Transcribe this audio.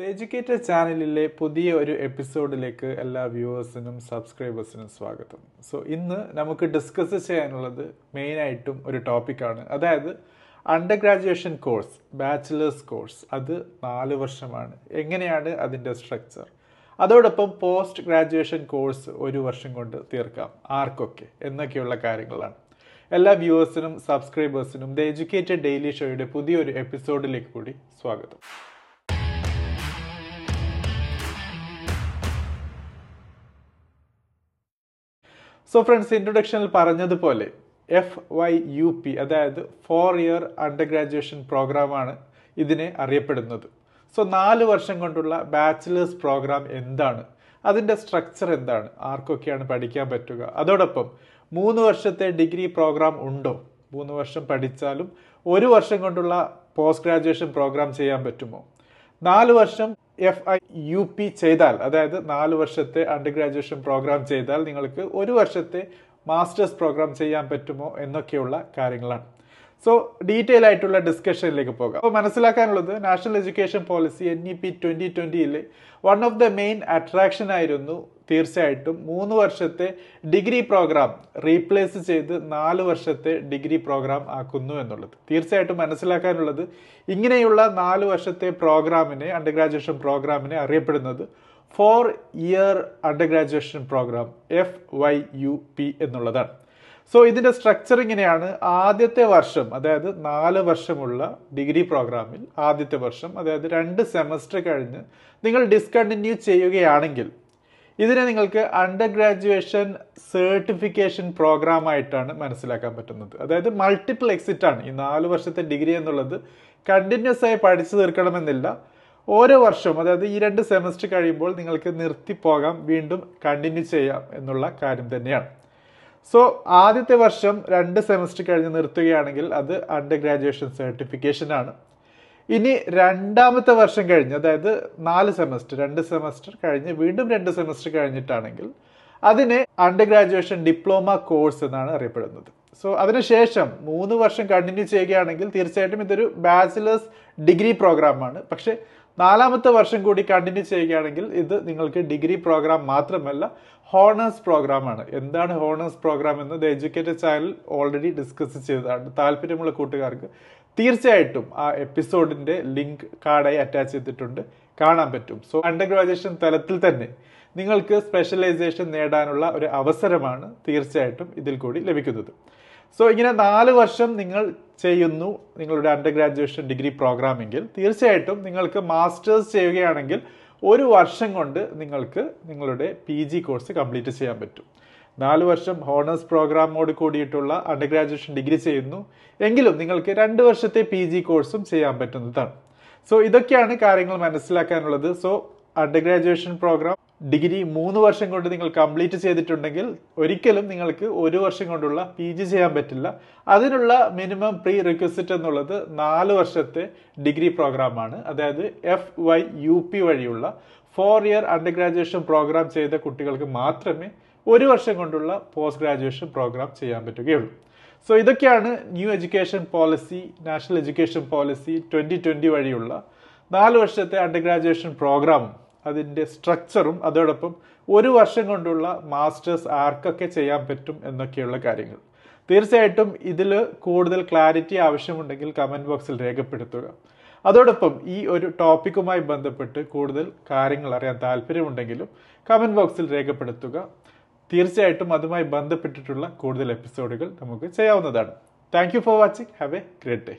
The educated ചാനലിലെ പുതിയ ഒരു എപ്പിസോഡിലേക്ക് എല്ലാ വ്യൂവേഴ്സിനും സബ്സ്ക്രൈബേഴ്സിനും സ്വാഗതം. സോ ഇന്ന് നമുക്ക് ഡിസ്കസ് ചെയ്യാനുള്ളത് മെയിനായിട്ടും ഒരു ടോപ്പിക്കാണ്. അതായത് under graduation course bachelors course അത് നാല് വർഷമാണ്. എങ്ങനെയാണ് അതിന്റെ സ്ട്രക്ചർ അതോടൊപ്പം പോസ്റ്റ് ഗ്രാജുവേഷൻ കോഴ്സ് ഒരു വർഷം കൊണ്ട് തീർക്കാം. ആർക്കൊക്കെ? എന്നൊക്കെയുള്ള കാര്യങ്ങളാണ്. എല്ലാ വ്യൂവേഴ്സിനും സബ്സ്ക്രൈബേഴ്സിനും ദ എജ്യൂക്കേറ്റഡ് ഡെയിലി ഷോയുടെ പുതിയൊരു എപ്പിസോഡിലേക്ക് കൂടി സ്വാഗതം. സോ ഫ്രണ്ട്സ് ഇൻട്രൊഡക്ഷനിൽ പറഞ്ഞതുപോലെ എഫ് വൈ യു പി അതായത് ഫോർ ഇയർ അണ്ടർ ഗ്രാജുവേഷൻ പ്രോഗ്രാമാണ് ഇതിനെ അറിയപ്പെടുന്നത്. സോ നാല് വർഷം കൊണ്ടുള്ള ബാച്ചിലേഴ്സ് പ്രോഗ്രാം എന്താണ്? അതിന്റെ സ്ട്രക്ചർ എന്താണ്? ആർക്കൊക്കെയാണ് പഠിക്കാൻ പറ്റുക? അതോടൊപ്പം മൂന്ന് വർഷത്തെ ഡിഗ്രി പ്രോഗ്രാം ഉണ്ടോ? മൂന്ന് വർഷം പഠിച്ചാലും ഒരു വർഷം കൊണ്ടുള്ള പോസ്റ്റ് ഗ്രാജുവേഷൻ പ്രോഗ്രാം ചെയ്യാൻ പറ്റുമോ? നാല് വർഷം എഫ് ഐ യു പി ചെയ്താൽ അതായത് നാല് വർഷത്തെ അണ്ടർ ഗ്രാജുവേഷൻ പ്രോഗ്രാം ചെയ്താൽ നിങ്ങൾക്ക് ഒരു വർഷത്തെ മാസ്റ്റേഴ്സ് പ്രോഗ്രാം ചെയ്യാൻ പറ്റുമോ എന്നൊക്കെയുള്ള കാര്യങ്ങളാണ്. സോ ഡീറ്റെയിൽ ആയിട്ടുള്ള ഡിസ്കഷനിലേക്ക് പോകാം. അപ്പോൾ മനസ്സിലാക്കാനുള്ളത് national education policy N E P twenty ട്വന്റിയിലെ one of the main attraction ആയിരുന്നു തീർച്ചയായിട്ടും മൂന്ന് വർഷത്തെ ഡിഗ്രി പ്രോഗ്രാം റീപ്ലേസ് ചെയ്ത് നാല് വർഷത്തെ ഡിഗ്രി പ്രോഗ്രാം ആക്കുന്നു എന്നുള്ളത്. തീർച്ചയായിട്ടും മനസ്സിലാക്കാനുള്ളത് ഇങ്ങനെയുള്ള നാല് വർഷത്തെ പ്രോഗ്രാമിനെ അണ്ടർ ഗ്രാജുവേഷൻ പ്രോഗ്രാമിനെ അറിയപ്പെടുന്നത് four year under graduation program F Y U P എന്നുള്ളതാണ്. സോ ഇതിന്റെ സ്ട്രക്ചർ ഇങ്ങനെയാണ്. ആദ്യത്തെ വർഷം അതായത് നാല് വർഷമുള്ള ഡിഗ്രി പ്രോഗ്രാമിൽ ആദ്യത്തെ വർഷം അതായത് രണ്ട് സെമസ്റ്റർ കഴിഞ്ഞ് നിങ്ങൾ ഡിസ്കണ്ടിന്യൂ ചെയ്യുകയാണെങ്കിൽ ഇതിനെ നിങ്ങൾക്ക് അണ്ടർ ഗ്രാജുവേഷൻ സർട്ടിഫിക്കേഷൻ പ്രോഗ്രാം ആയിട്ടാണ് മനസ്സിലാക്കാൻ പറ്റുന്നത്. അതായത് മൾട്ടിപ്പിൾ എക്സിറ്റ് ആണ്. ഈ നാല് വർഷത്തെ ഡിഗ്രി എന്നുള്ളത് കണ്ടിന്യൂസ് ആയി പഠിച്ചു തീർക്കണമെന്നില്ല. ഓരോ വർഷവും അതായത് ഈ രണ്ട് സെമസ്റ്റർ കഴിയുമ്പോൾ നിങ്ങൾക്ക് നിർത്തി പോകാം വീണ്ടും കണ്ടിന്യൂ ചെയ്യാം എന്നുള്ള കാര്യം തന്നെയാണ്. സോ ആദ്യത്തെ വർഷം രണ്ട് സെമസ്റ്റർ കഴിഞ്ഞ് നിർത്തുകയാണെങ്കിൽ അത് അണ്ടർ ഗ്രാജുവേഷൻ സർട്ടിഫിക്കേഷൻ ആണ്. ഇനി രണ്ടാമത്തെ വർഷം കഴിഞ്ഞ് അതായത് നാല് സെമസ്റ്റർ രണ്ട് സെമസ്റ്റർ കഴിഞ്ഞ് വീണ്ടും രണ്ട് സെമസ്റ്റർ കഴിഞ്ഞിട്ടാണെങ്കിൽ അതിനെ അണ്ടർ ഗ്രാജുവേഷൻ ഡിപ്ലോമ കോഴ്സ് എന്നാണ് അറിയപ്പെടുന്നത്. സോ അതിനുശേഷം മൂന്ന് വർഷം കണ്ടിന്യൂ ചെയ്യുകയാണെങ്കിൽ തീർച്ചയായിട്ടും ഇതൊരു ബാച്ചിലേഴ്സ് ഡിഗ്രി പ്രോഗ്രാമാണ് പക്ഷേ നാലാമത്തെ വർഷം കൂടി കണ്ടിന്യൂ ചെയ്യുകയാണെങ്കിൽ ഇത് നിങ്ങൾക്ക് ഡിഗ്രി പ്രോഗ്രാം മാത്രമല്ല ഹോണേഴ്സ് പ്രോഗ്രാമാണ് എന്താണ് ഹോണേഴ്സ് പ്രോഗ്രാം എന്ന് the educated channel already discuss ചെയ്തതാണ്. താല്പര്യമുള്ള കൂട്ടുകാർക്ക് തീർച്ചയായിട്ടും ആ എപ്പിസോഡിന്റെ ലിങ്ക് കാർഡായി അറ്റാച്ച് ചെയ്തിട്ടുണ്ട്. കാണാൻ പറ്റും. സോ അണ്ടർ ഗ്രാജുവേഷൻ തലത്തിൽ തന്നെ നിങ്ങൾക്ക് സ്പെഷ്യലൈസേഷൻ നേടാനുള്ള ഒരു അവസരമാണ് തീർച്ചയായിട്ടും ഇതിൽ കൂടി ലഭിക്കുന്നത്. സോ ഇങ്ങനെ നാല് വർഷം നിങ്ങൾ ചെയ്യുന്നു. നിങ്ങളുടെ അണ്ടർ ഗ്രാജുവേഷൻ ഡിഗ്രി പ്രോഗ്രാമെങ്കിൽ തീർച്ചയായിട്ടും നിങ്ങൾക്ക് മാസ്റ്റേഴ്സ് ചെയ്യുകയാണെങ്കിൽ ഒരു വർഷം കൊണ്ട് നിങ്ങൾക്ക് നിങ്ങളുടെ പി ജി കോഴ്സ് കംപ്ലീറ്റ് ചെയ്യാൻ പറ്റും. നാല് വർഷം ഹോണേഴ്സ് പ്രോഗ്രാമോട് കൂടിയിട്ടുള്ള അണ്ടർ ഗ്രാജുവേഷൻ ഡിഗ്രി ചെയ്യുന്നു. എങ്കിലും നിങ്ങൾക്ക് രണ്ട് വർഷത്തെ പി ജി കോഴ്സും ചെയ്യാൻ പറ്റുന്നതാണ്. സോ ഇതൊക്കെയാണ് കാര്യങ്ങൾ മനസ്സിലാക്കാനുള്ളത്. So under graduation program degree മൂന്ന് വർഷം കൊണ്ട് നിങ്ങൾ കംപ്ലീറ്റ് ചെയ്തിട്ടുണ്ടെങ്കിൽ ഒരിക്കലും നിങ്ങൾക്ക് ഒരു വർഷം കൊണ്ടുള്ള പി ജി ചെയ്യാൻ പറ്റില്ല. അതിനുള്ള മിനിമം പ്രീ റിക്വസിറ്റ് എന്നുള്ളത് നാല് വർഷത്തെ ഡിഗ്രി പ്രോഗ്രാമാണ് അതായത് എഫ് വൈ യു പി വഴിയുള്ള four year under graduation program ചെയ്ത കുട്ടികൾക്ക് മാത്രമേ ഒരു വർഷം കൊണ്ടുള്ള പോസ്റ്റ് ഗ്രാജുവേഷൻ പ്രോഗ്രാം ചെയ്യാൻ പറ്റുകയുള്ളൂ. സോ ഇതൊക്കെയാണ് new education policy national education policy twenty twenty വഴിയുള്ള നാല് വർഷത്തെ അണ്ടർ ഗ്രാജുവേഷൻ പ്രോഗ്രാമും അതിന്റെ സ്ട്രക്ചറും അതോടൊപ്പം ഒരു വർഷം കൊണ്ടുള്ള മാസ്റ്റേഴ്സ് ആർക്കൊക്കെ ചെയ്യാൻ പറ്റും എന്നൊക്കെയുള്ള കാര്യങ്ങൾ. തീർച്ചയായിട്ടും ഇതിൽ കൂടുതൽ ക്ലാരിറ്റി ആവശ്യമുണ്ടെങ്കിൽ കമന്റ് ബോക്സിൽ രേഖപ്പെടുത്തുക. അതോടൊപ്പം ഈ ഒരു ടോപ്പിക്കുമായി ബന്ധപ്പെട്ട് കൂടുതൽ കാര്യങ്ങൾ അറിയാൻ താല്പര്യമുണ്ടെങ്കിലും കമന്റ് ബോക്സിൽ രേഖപ്പെടുത്തുക. തീർച്ചയായിട്ടും അതുമായി ബന്ധപ്പെട്ടിട്ടുള്ള കൂടുതൽ എപ്പിസോഡുകൾ നമുക്ക് ചെയ്യാവുന്നതാണ്. Thank for watching have a great day